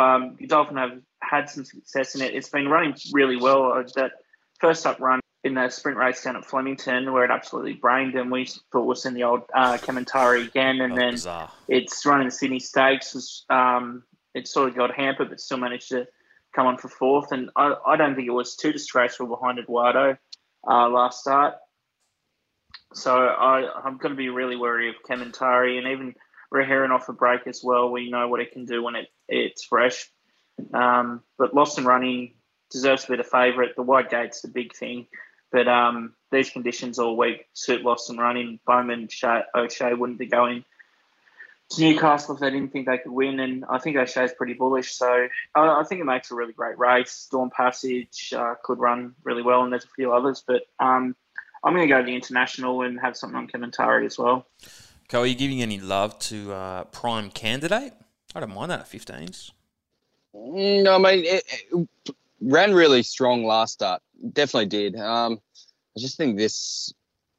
um, Godolphin have had some success in it. It's been running really well. Uh, that first up run in the sprint race down at Flemington, where it absolutely brained, and we thought was in the old uh, Kementari again, and oh, then bizarre. it's running the Sydney Stakes. Was, um, it sort of got hampered, but still managed to come on for fourth. And I, I don't think it was too disgraceful behind Eduardo uh, last start. So I, I'm going to be really wary of Kementari and even Reheron off a break as well. We know what it can do when it it's fresh. Um, but Lost and Running deserves a bit of favourite. The wide gate's the big thing. But um, these conditions all week suit Lost and Running. Bowman, Shea, O'Shea wouldn't be going to Newcastle if they didn't think they could win, and I think O'Shea's pretty bullish. So I, I think it makes a really great race. Dawn Passage uh, could run really well, and there's a few others, but um, I'm going to go to the international and have something on Kementari as well. Co, are you giving any love to uh, Prime Candidate? I don't mind that at 15s. No, I mean, it, it ran really strong last start. Definitely did. Um, I just think this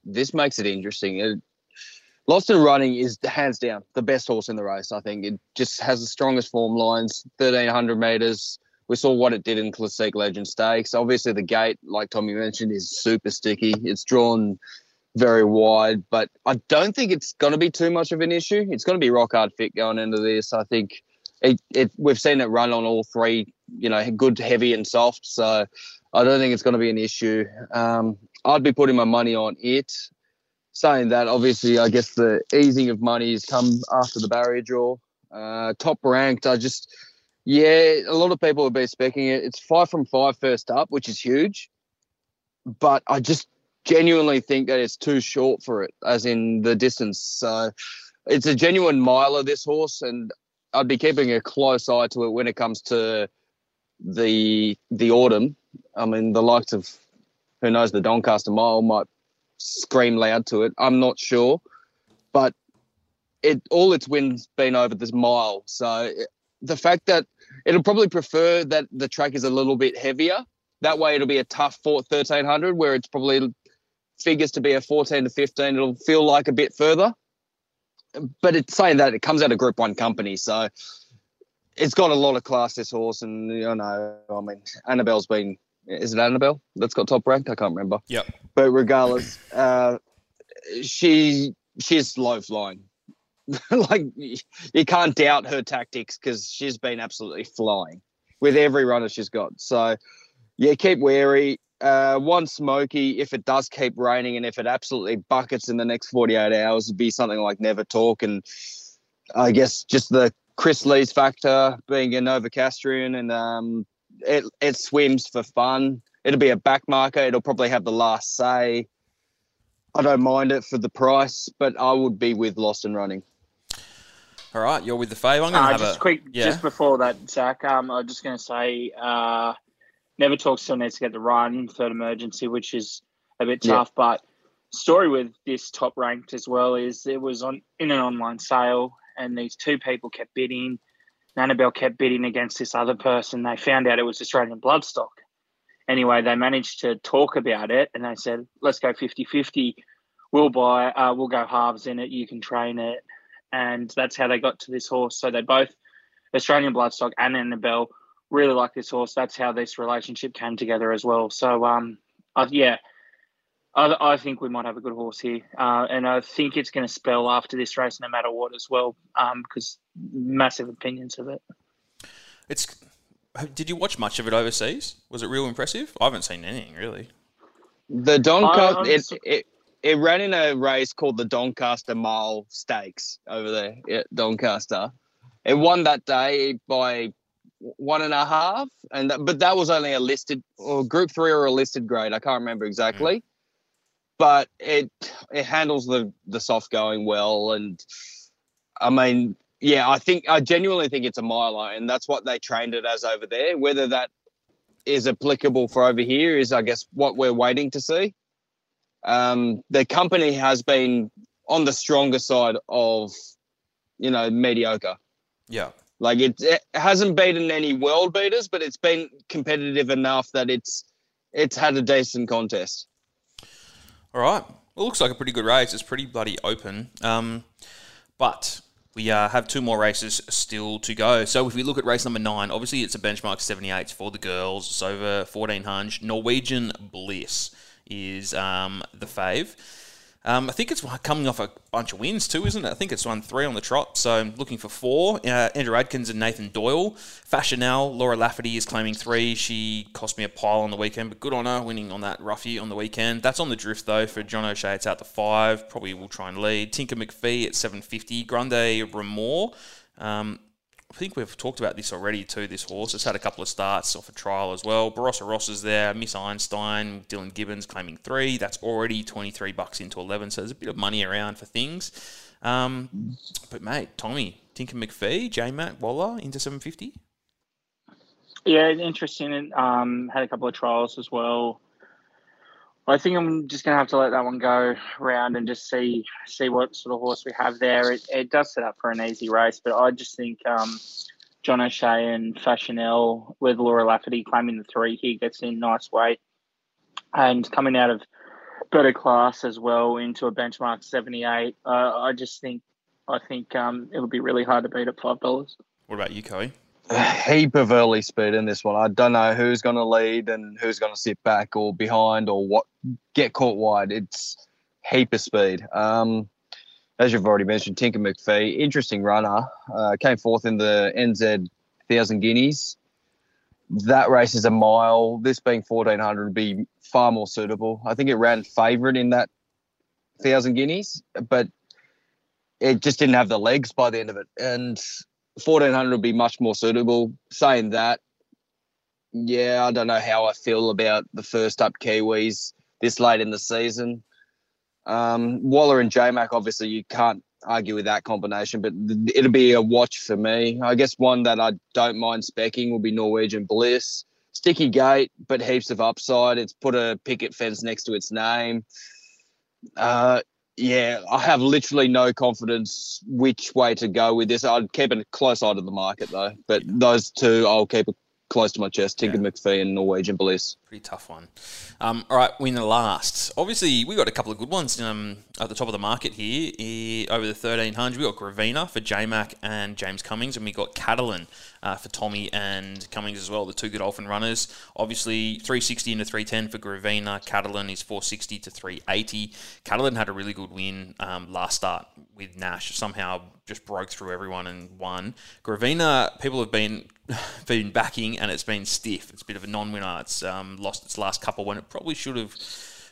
this makes it interesting. It, Lost and Running is hands down the best horse in the race. I think it just has the strongest form lines, 1300 meters. We saw what it did in Classic Legend Stakes. Obviously, the gate, like Tommy mentioned, is super sticky. It's drawn very wide, but I don't think it's going to be too much of an issue. It's going to be rock hard fit going into this. I think it, it we've seen it run on all three, you know, good, heavy, and soft. So I don't think it's going to be an issue. Um, I'd be putting my money on it saying that, obviously, I guess the easing of money has come after the barrier draw. Uh, top ranked, I just, yeah, a lot of people have been speaking it. It's five from five first up, which is huge. But I just genuinely think that it's too short for it, as in the distance. So it's a genuine miler, this horse, and I'd be keeping a close eye to it when it comes to the the autumn. I mean, the likes of who knows the Doncaster Mile might scream loud to it. I'm not sure, but it all its wins been over this mile. So the fact that it'll probably prefer that the track is a little bit heavier. That way, it'll be a tough 1300, where it's probably figures to be a 14 to 15. It'll feel like a bit further. but it's saying that it comes out of Group One company, so it's got a lot of class. This horse, and you know, I mean, Annabelle's been. Is it Annabelle that's got top ranked? I can't remember. Yep. But regardless, uh, she she's low flying. [LAUGHS] like you can't doubt her tactics because she's been absolutely flying with every runner she's got. So yeah, keep wary. Uh, one smoky, if it does keep raining and if it absolutely buckets in the next 48 hours, would be something like Never Talk. And I guess just the Chris Lees factor being a Novocastrian and um, it, it swims for fun. It'll be a back marker. It'll probably have the last say. I don't mind it for the price, but I would be with Lost and Running. All right, you're with the fave. I'm going to Uh, have just a quick, yeah. just before that, Zach. Um, I was just going to say, uh, Never Talk still needs to get the run third emergency, which is a bit Yeah. tough. But story with this top ranked as well is it was on in an online sale, and these two people kept bidding. Annabelle kept bidding against this other person. They found out it was Australian bloodstock. Anyway, they managed to talk about it, and they said, "Let's go 50-50. We'll buy. Uh, we'll go halves in it. You can train it." and that's how they got to this horse. So they both, Australian Bloodstock and Annabelle, really like this horse. That's how this relationship came together as well. So, um, yeah, I, I think we might have a good horse here, uh, and I think it's going to spell after this race, no matter what, as well, because massive opinions of it. It's. Did you watch much of it overseas? Was it real impressive? I haven't seen anything really. The Doncaster, I'm um, it, it, it ran in a race called the Doncaster Mile Stakes over there at Doncaster. It won that day by one and a half, and that, but that was only a listed or Group Three or a listed grade. I can't remember exactly, mm. but it it handles the the soft going well, and I mean, yeah, I think I genuinely think it's a miler, and that's what they trained it as over there. Whether that is applicable for over here is, I guess, what we're waiting to see. Um, the company has been on the stronger side of, you know, mediocre. Yeah. Like it, it hasn't beaten any world beaters, but it's been competitive enough that it's it's had a decent contest. All right. Well, it looks like a pretty good race. It's pretty bloody open. Um, but we uh, have two more races still to go. So if we look at race number nine, obviously it's a benchmark 78 for the girls. It's over 1400. Norwegian Bliss is um, the fave. Um, I think it's coming off a bunch of wins too, isn't it? I think it's won three on the trot. So I'm looking for four. Uh, Andrew Adkins and Nathan Doyle. Fashionel, Laura Lafferty is claiming three. She cost me a pile on the weekend, but good on her winning on that roughie on the weekend. That's on the drift though for John O'Shea. It's out to five. Probably will try and lead. Tinker McPhee at 750. Grande Remor. Um, I think we've talked about this already too. This horse it's had a couple of starts off a trial as well. Barossa Ross is there. Miss Einstein, Dylan Gibbons claiming three. That's already twenty three bucks into eleven. So there's a bit of money around for things. Um, but mate, Tommy, Tinker McPhee, J Mac Waller into seven fifty. Yeah, interesting. Um, had a couple of trials as well. I think I'm just going to have to let that one go round and just see see what sort of horse we have there. It, it does set up for an easy race, but I just think um, John O'Shea and Fashionel with Laura Lafferty claiming the three here gets in nice weight and coming out of better class as well into a benchmark 78. Uh, I just think I think um, it'll be really hard to beat at five dollars. What about you, Coey? Heap of early speed in this one. I don't know who's going to lead and who's going to sit back or behind or what get caught wide. It's heap of speed. Um, as you've already mentioned, Tinker McPhee, interesting runner, uh, came fourth in the NZ Thousand Guineas. That race is a mile. This being fourteen hundred would be far more suitable. I think it ran favourite in that Thousand Guineas, but it just didn't have the legs by the end of it. And 1400 would be much more suitable. Saying that, yeah, I don't know how I feel about the first up Kiwis this late in the season. Um, Waller and J Mac, obviously, you can't argue with that combination, but it'll be a watch for me. I guess one that I don't mind specking will be Norwegian Bliss. Sticky gate, but heaps of upside. It's put a picket fence next to its name. Uh, yeah, I have literally no confidence which way to go with this. I'd keep a close eye to the market though, but those two I'll keep a close to my chest. Tinker Yeah. McPhee and Norwegian Bliss. Pretty tough one. Um, all right, win the last. Obviously, we got a couple of good ones um, at the top of the market here. Eh, over the 1300, we got Gravina for J-Mac and James Cummings, and we got Catalan uh, for Tommy and Cummings as well, the two good Godolphin runners. Obviously, 360 into 310 for Gravina. Catalan is 460 to 380. Catalan had a really good win um, last start with Nash. Somehow just broke through everyone and won. Gravina, people have been [LAUGHS] been backing, and it's been stiff. It's a bit of a non-winner. It's um, lost its last couple when it probably should have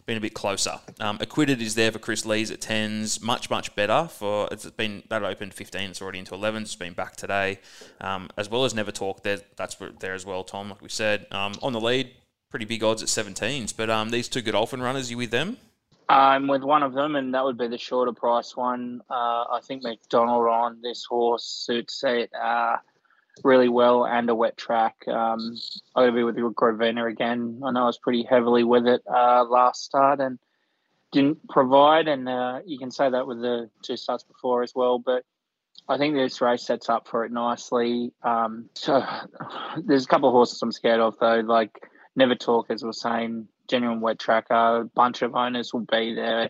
been a bit closer. Um, Acquitted is there for Chris Lees at tens, much much better for. It's been that opened fifteen. It's already into eleven. It's been back today, um, as well as Never Talk. There, that's there as well. Tom, like we said, um, on the lead, pretty big odds at seventeens. But um, these two Godolphin runners, you with them? I'm with one of them, and that would be the shorter price one. Uh, I think McDonald on this horse suits it uh, really well and a wet track. Um, I'm going to be with Gravina again. I know I was pretty heavily with it uh, last start and didn't provide, and uh, you can say that with the two starts before as well. But I think this race sets up for it nicely. Um, so [SIGHS] there's a couple of horses I'm scared of though, like Never Talk, as we we're saying, genuine wet tracker. A bunch of owners will be there,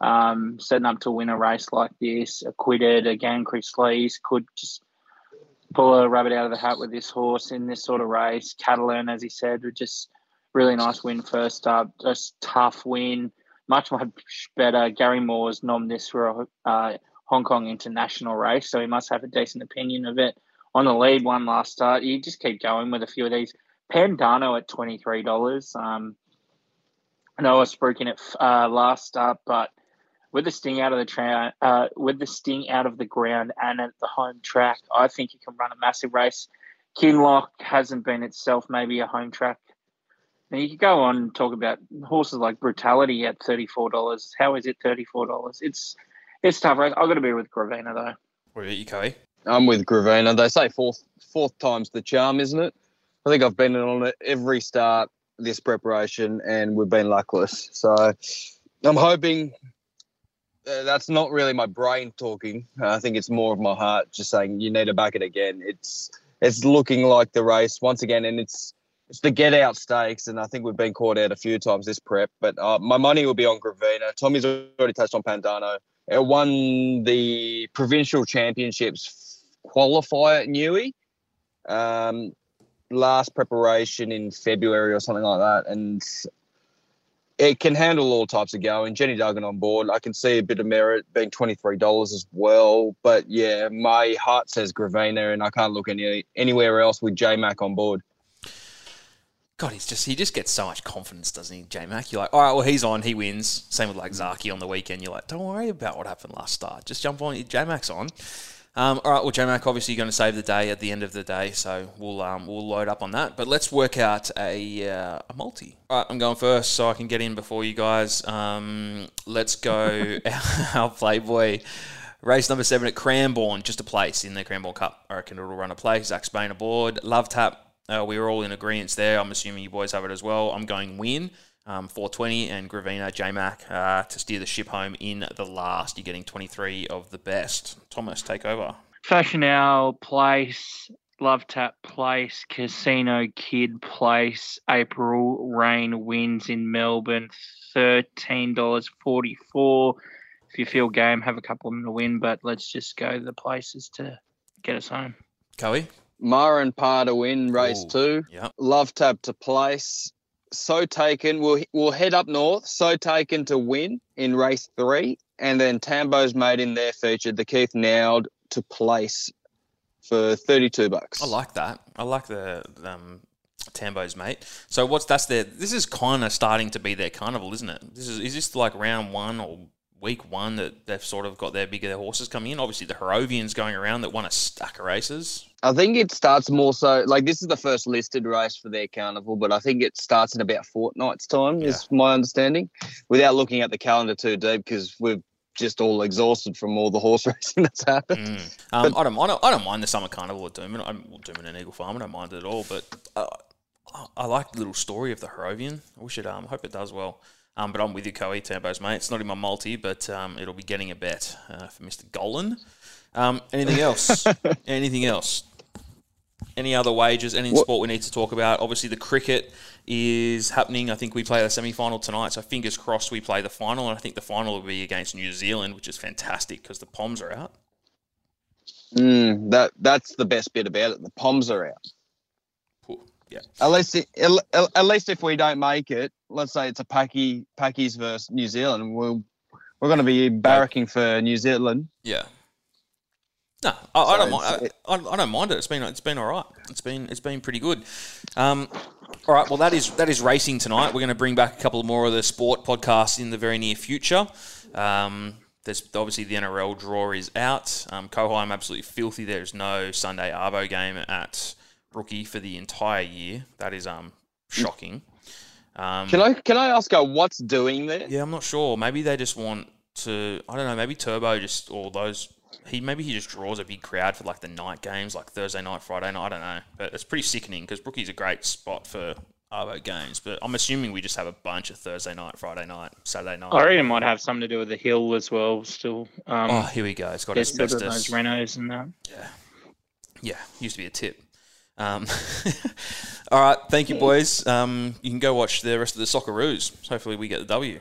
um, setting up to win a race like this. Acquitted again, Chris Lees could just pull a rabbit out of the hat with this horse in this sort of race. Catalan, as he said, would just really nice win first up, just tough win, much much better. Gary Moore's nommed this for a uh, Hong Kong international race, so he must have a decent opinion of it. On the lead, one last start. You just keep going with a few of these. Pandano at twenty three dollars. Um, I know I was spruiking it uh, last up, but with the sting out of the tra- uh, with the sting out of the ground and at the home track, I think you can run a massive race. Kinlock hasn't been itself maybe a home track. Now you could go on and talk about horses like Brutality at thirty four dollars. How is it thirty four dollars? It's it's tough race. I've got to be with Gravina though. What about you, Coe? I'm with Gravina. They say fourth fourth time's the charm, isn't it? I think I've been on it every start this preparation, and we've been luckless. So I'm hoping uh, that's not really my brain talking. I think it's more of my heart just saying you need to back it again. It's it's looking like the race once again, and it's it's the get out stakes, and I think we've been caught out a few times this prep. But uh, my money will be on Gravina. Tommy's already touched on Pandano. It won the provincial championships qualifier at Newey. Um, last preparation in February or something like that, and it can handle all types of going. Jenny Duggan on board. I can see a bit of merit being twenty three dollars as well. But yeah, my heart says Gravina, and I can't look any anywhere else with J Mac on board. God, he's just he just gets so much confidence, doesn't he, J Mac? You're like, all right, well he's on, he wins. Same with like mm. Zaaki on the weekend. You're like, don't worry about what happened last start. Just jump on. J Mac's on. Um, all right, well, J Mac obviously you're going to save the day at the end of the day, so we'll um, we'll load up on that. But let's work out a uh, a multi. All right, I'm going first, so I can get in before you guys. Um, let's go [LAUGHS] our Playboy. Race number seven at Cranbourne, just a place in the Cranbourne Cup. I reckon it'll run a place. Zac Spain aboard. Love Tap. Uh, we were all in agreement there. I'm assuming you boys have it as well. I'm going win. Um, 420 and Gravina J Mac uh, to steer the ship home in the last. You're getting 23 of the best. Thomas, take over. Fashion Hour Place, Love Tap Place, Casino Kid Place, April Rain wins in Melbourne, $13.44. If you feel game, have a couple of them to win, but let's just go to the places to get us home. Coe? Mara and Par to win race Ooh. two. Yep. Love Tap to place. So taken. We'll we'll head up north. So taken to win in race three, and then Tambo's made in there featured the Keith Noud to place for thirty two bucks. I like that. I like the um, Tambo's mate. So what's that's their? This is kind of starting to be their carnival, isn't it? This is is this like round one or week one that they've sort of got their bigger horses coming in? Obviously, the Harrovians going around that won a stack of races. I think it starts more so like this is the first listed race for their carnival, but I think it starts in about fortnight's time, is my understanding, without looking at the calendar too deep because we're just all exhausted from all the horse [LAUGHS] racing that's happened. Mm. [LAUGHS] Um, I don't, I don't, I don't mind the summer carnival at Doomben. I'm well, Doomben and Eagle Farm. I don't mind it at all. But uh, I- I like the little story of the Harrovian. I wish it. Um, hope it does well. Um, but I'm with you, Coe Tambo's mate. It's not in my multi, but um, it'll be getting a bet uh, for Mr. Golan. Um, anything else? [LAUGHS] anything else? any other wagers? Any What- sport we need to talk about? Obviously, the cricket is happening. I think we play the semi final tonight, so fingers crossed we play the final. And I think the final will be against New Zealand, which is fantastic because the Poms are out. Mm, that that's the best bit about it. The Poms are out. Yeah. At least, it, at, least if we don't make it, let's say it's a Packy Packies versus New Zealand, we'll, we're going to be barracking for New Zealand. Yeah. No, I, I don't mind. it's- I, I don't mind it. It's been it's been all right. It's been it's been pretty good. Um, all right. Well, that is that is racing tonight. We're going to bring back a couple more of the sport podcasts in the very near future. Um, there's obviously the NRL draw is out. Um, Coheim absolutely filthy. There's no Sunday Arvo game at Brookie for the entire year. That is um shocking. Um, Can I can I ask her what's doing there? yeah, I'm not sure. Maybe they just want to. I don't know. Maybe Turbo just or those. He maybe he just draws a big crowd for like the night games, like Thursday night, Friday night. I don't know, but it's pretty sickening because Brookie's a great spot for Arvo games. But I'm assuming we just have a bunch of Thursday night, Friday night, Saturday night. I reckon it might have something to do with the hill as well. Still, um, oh, here we go. It's got there's still got asbestos. those Renos and that. Yeah. Yeah, used to be a tip. Um, [LAUGHS] all right, thank you, boys. Um, you can go watch the rest of the Socceroos. Hopefully, we get the W.